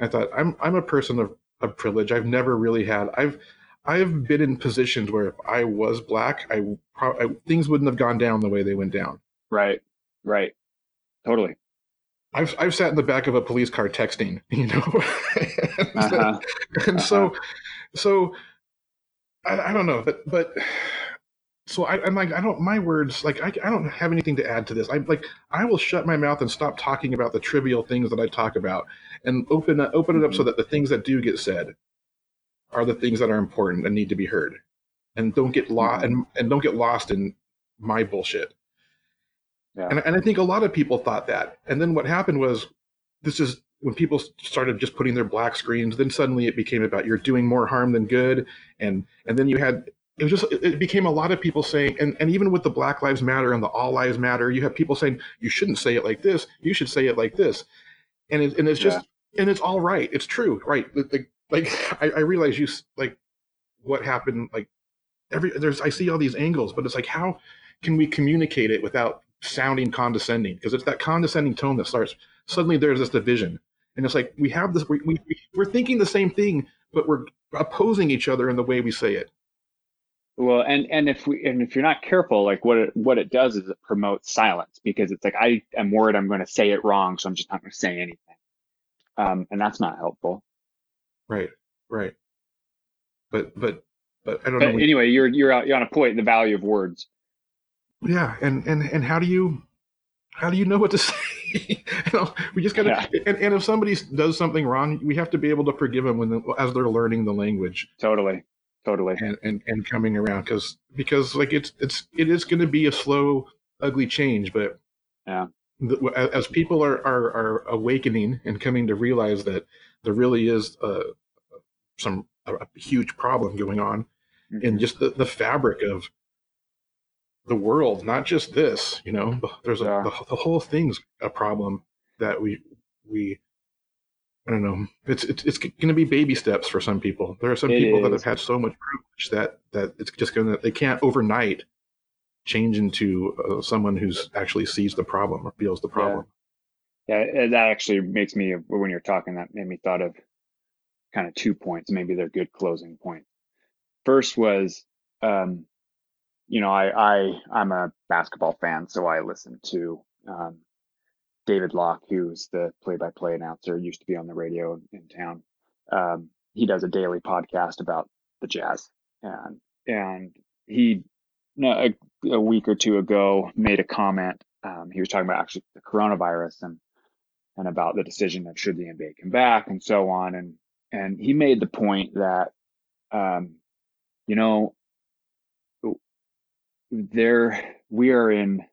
I thought I'm I'm a person of, of privilege. I've never really had. I've I've been in positions where if I was black, I, I things wouldn't have gone down the way they went down. Right. Right. Totally. I've I've sat in the back of a police car texting, you know, and, uh-huh. and uh-huh. so so I, I don't know, but but so I, am like, I don't, my words, like, I, I don't have anything to add to this. I'm like, I will shut my mouth and stop talking about the trivial things that I talk about and open, open it up so mm-hmm. that the things that do get said are the things that are important and need to be heard and don't get lost mm-hmm. and, and don't get lost in my bullshit. Yeah. And, and I think a lot of people thought that. And then what happened was this is when people started just putting their black screens, then suddenly it became about you're doing more harm than good. And, and then you had it was just it became a lot of people saying and, and even with the black lives matter and the all lives matter you have people saying you shouldn't say it like this. You should say it like this. And, it, and it's just yeah. and it's all right. It's true right? The, like I, I realize you like what happened like every there's i see all these angles but it's like how can we communicate it without sounding condescending? Because it's that condescending tone that starts suddenly there's this division. And it's like we have this we, we, we're thinking the same thing but we're opposing each other in the way we say it well, and and if we and if you're not careful, like what it what it does is it promotes silence because it's like I am worried I'm going to say it wrong, so I'm just not going to say anything, um, and that's not helpful. Right, right. But but but I don't but know. Anyway, you're you're out, you're on a point. The value of words. Yeah, and and and how do you how do you know what to say? you know, we just gotta. Yeah. And, and if somebody does something wrong, we have to be able to forgive them when as they're learning the language. Totally totally and and, and coming around because because like it's it's it is going to be a slow ugly change but yeah the, as people are, are are awakening and coming to realize that there really is uh, some a, a, huge problem going on mm-hmm. in just the, the fabric of the world not just this you know there's a yeah. the, the whole thing's a problem that we we I don't know. It's it's it's going to be baby steps for some people. There are some it people is. that have had so much privilege that that it's just going to they can't overnight change into uh, someone who's actually sees the problem or feels the problem. Yeah. yeah, that actually makes me when you're talking that made me thought of kind of two points. Maybe they're good closing points. First was, um, you know, I I I'm a basketball fan, so I listen to um, David Locke, who's the play-by-play announcer, used to be on the radio in town. Um, he does a daily podcast about the Jazz, and and he a, a week or two ago made a comment. Um, he was talking about actually the coronavirus and and about the decision of should the NBA come back and so on. And and he made the point that um, you know there we are in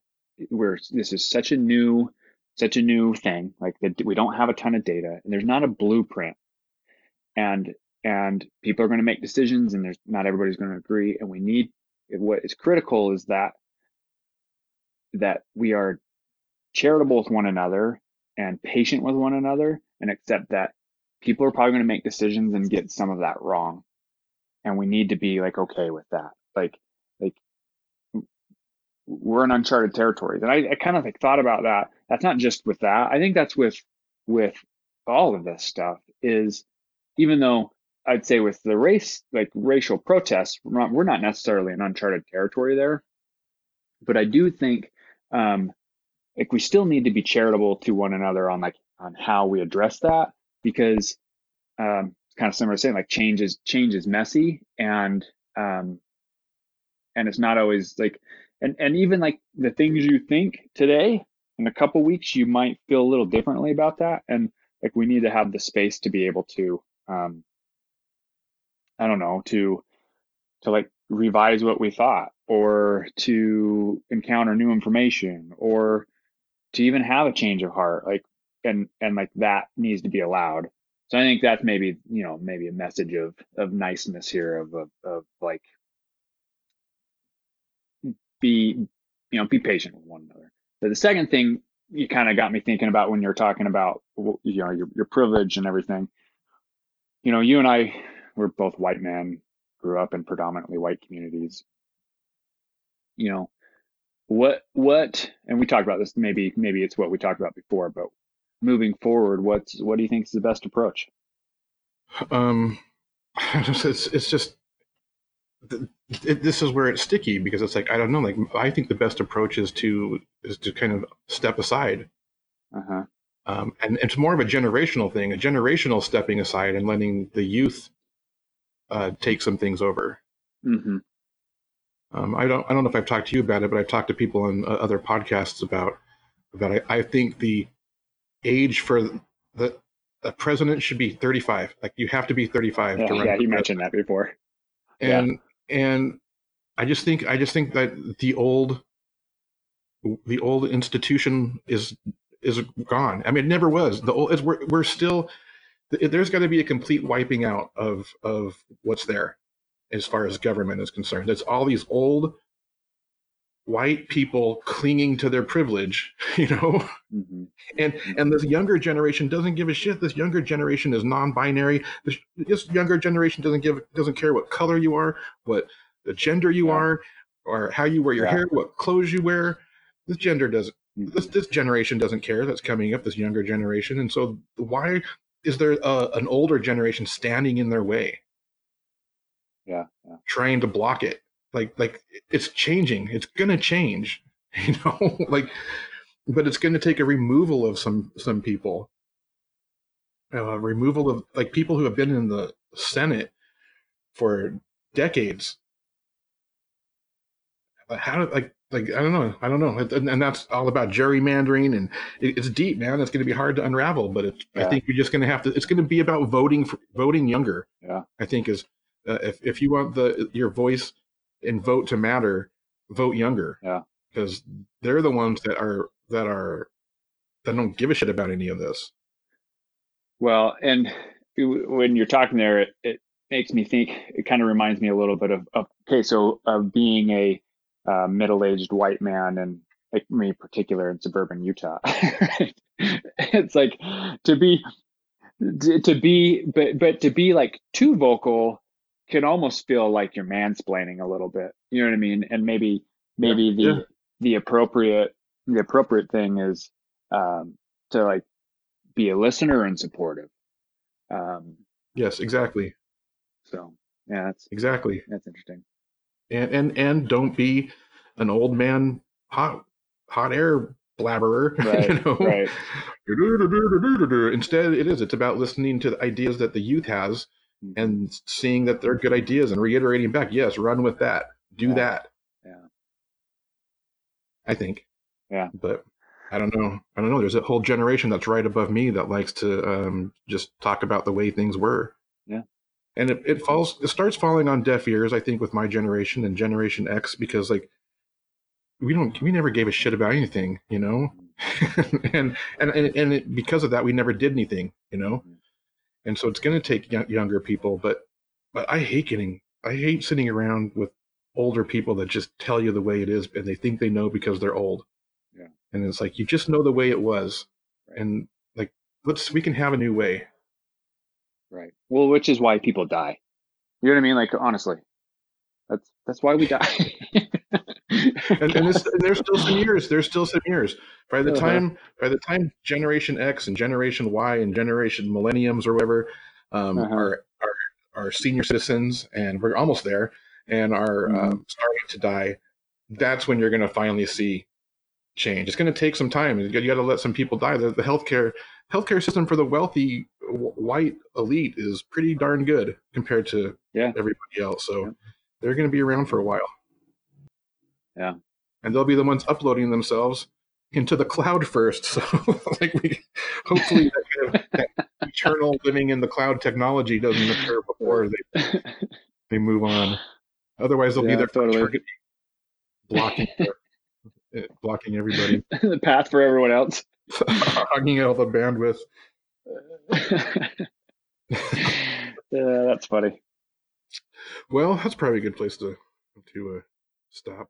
where this is such a new such a new thing. Like that, we don't have a ton of data, and there's not a blueprint, and and people are going to make decisions, and there's not everybody's going to agree. And we need what is critical is that that we are charitable with one another and patient with one another, and accept that people are probably going to make decisions and get some of that wrong, and we need to be like okay with that. Like like we're in uncharted territories. And I, I kind of like thought about that. That's not just with that. I think that's with with all of this stuff is even though I'd say with the race, like racial protests, we're not, we're not necessarily in uncharted territory there. But I do think um, like we still need to be charitable to one another on like on how we address that because um, kind of similar to saying like change is change is messy and um, and it's not always like and and even like the things you think today in a couple weeks you might feel a little differently about that. And like we need to have the space to be able to um i don't know to to like revise what we thought or to encounter new information or to even have a change of heart like and and like that needs to be allowed. So i think that's maybe you know maybe a message of of niceness here of of, of like be you know be patient with one another but the second thing you kind of got me thinking about when you're talking about you know your, your privilege and everything you know you and i we're both white men grew up in predominantly white communities. You know what what and we talked about this maybe maybe it's what we talked about before but moving forward what's what do you think is the best approach? Um it's, it's just it, this is where it's sticky because it's like I don't know. Like I think the best approach is to is to kind of step aside, uh-huh. um, and, and it's more of a generational thing, a generational stepping aside and letting the youth uh, take some things over. Mm-hmm. Um, I don't I don't know if I've talked to you about it, but I've talked to people on uh, other podcasts about about. I, I think the age for the a president should be 35. Like you have to be 35 yeah, to run. Yeah, you mentioned that before. And and I just think I just think that the old the old institution is is gone. I mean, it never was. The old we're we're still there's got to be a complete wiping out of of what's there as far as government is concerned. It's all these old white people clinging to their privilege, you know, mm-hmm. and and this younger generation doesn't give a shit. This younger generation is non-binary. This, this younger generation doesn't give doesn't care what color you are, what the gender you yeah. are, or how you wear your yeah. hair, what clothes you wear. This gender doesn't. Mm-hmm. This this generation doesn't care. That's coming up. This younger generation, and so why is there a, an older generation standing in their way? Yeah, yeah, trying to block it like like it's changing it's gonna change you know like but it's gonna take a removal of some some people uh, removal of like people who have been in the senate for decades how like like I don't know, I don't know, and that's all about gerrymandering, and it's deep, man. It's going to be hard to unravel, but it, yeah. I think we're just going to have to. It's going to be about voting for voting younger. Yeah, I think is uh, if if you want the your voice and vote to matter, vote younger. Yeah. Because they're the ones that are that are that don't give a shit about any of this. Well, and when you're talking there, it, it makes me think. It kind of reminds me a little bit of, of okay, so of being a uh, middle-aged white man, and like me, particular in suburban Utah. it's like to be to be, but but to be like too vocal can almost feel like you're mansplaining a little bit. You know what I mean? And maybe maybe yeah, the yeah. the appropriate the appropriate thing is um, to like be a listener and supportive. Um, yes, exactly. So yeah, that's exactly that's interesting. And and and don't be an old man hot hot air blabberer. Right, you know? right. Instead, it is. It's about listening to the ideas that the youth has. And seeing that they're good ideas and reiterating back, yes, run with that, do yeah. that. Yeah. I think. Yeah. But I don't know. I don't know. There's a whole generation that's right above me that likes to um, just talk about the way things were. Yeah. And it, it falls, it starts falling on deaf ears, I think, with my generation and Generation X, because like we don't, we never gave a shit about anything, you know, mm-hmm. and and and, and it, because of that, we never did anything, you know. Mm-hmm and so it's going to take younger people but but i hate getting i hate sitting around with older people that just tell you the way it is and they think they know because they're old. Yeah. And it's like you just know the way it was. Right. and like let's we can have a new way. Right. Well which is why people die. You know what i mean? Like honestly. That's that's why we die and, and, this, and, there's still some years. There's still some years. By the uh-huh. time by the time Generation X and Generation Y and Generation Millenniums or whatever um, uh-huh. are, are are senior citizens, and we're almost there, and are mm-hmm. um, starting to die. That's when you're going to finally see change. It's going to take some time. You got to let some people die. The, the healthcare healthcare system for the wealthy w- white elite is pretty darn good compared to yeah. everybody else. So yeah. they're going to be around for a while. Yeah. and they'll be the ones uploading themselves into the cloud first. So, like, we hopefully that, that eternal living in the cloud technology doesn't occur before they they move on. Otherwise, they'll Yeah, be there for totally. eternity, blocking their- eh, blocking everybody, the path for everyone else. hogging all the bandwidth. yeah, that's funny. Well, that's probably a good place to to uh, stop.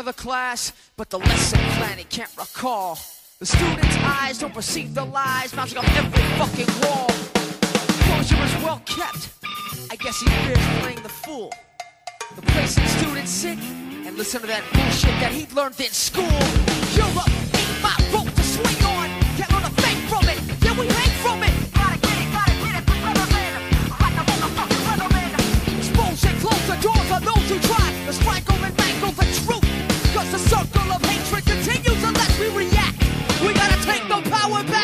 front of the class, but the lesson plan he can't recall. The student's eyes don't perceive the lies mounting on every fucking wall. Composure is well kept. I guess he fears playing the fool. The place that students sit and listen to that bullshit that he learned in school. Europe ain't my rope to swing on. Can't learn a thing from it. Yeah, we hang from it. Gotta get it, gotta get it, weatherman. Like a motherfucking weatherman. Expose and close the doors on those who try to strangle the circle of hatred continues unless we react. We gotta take the power back.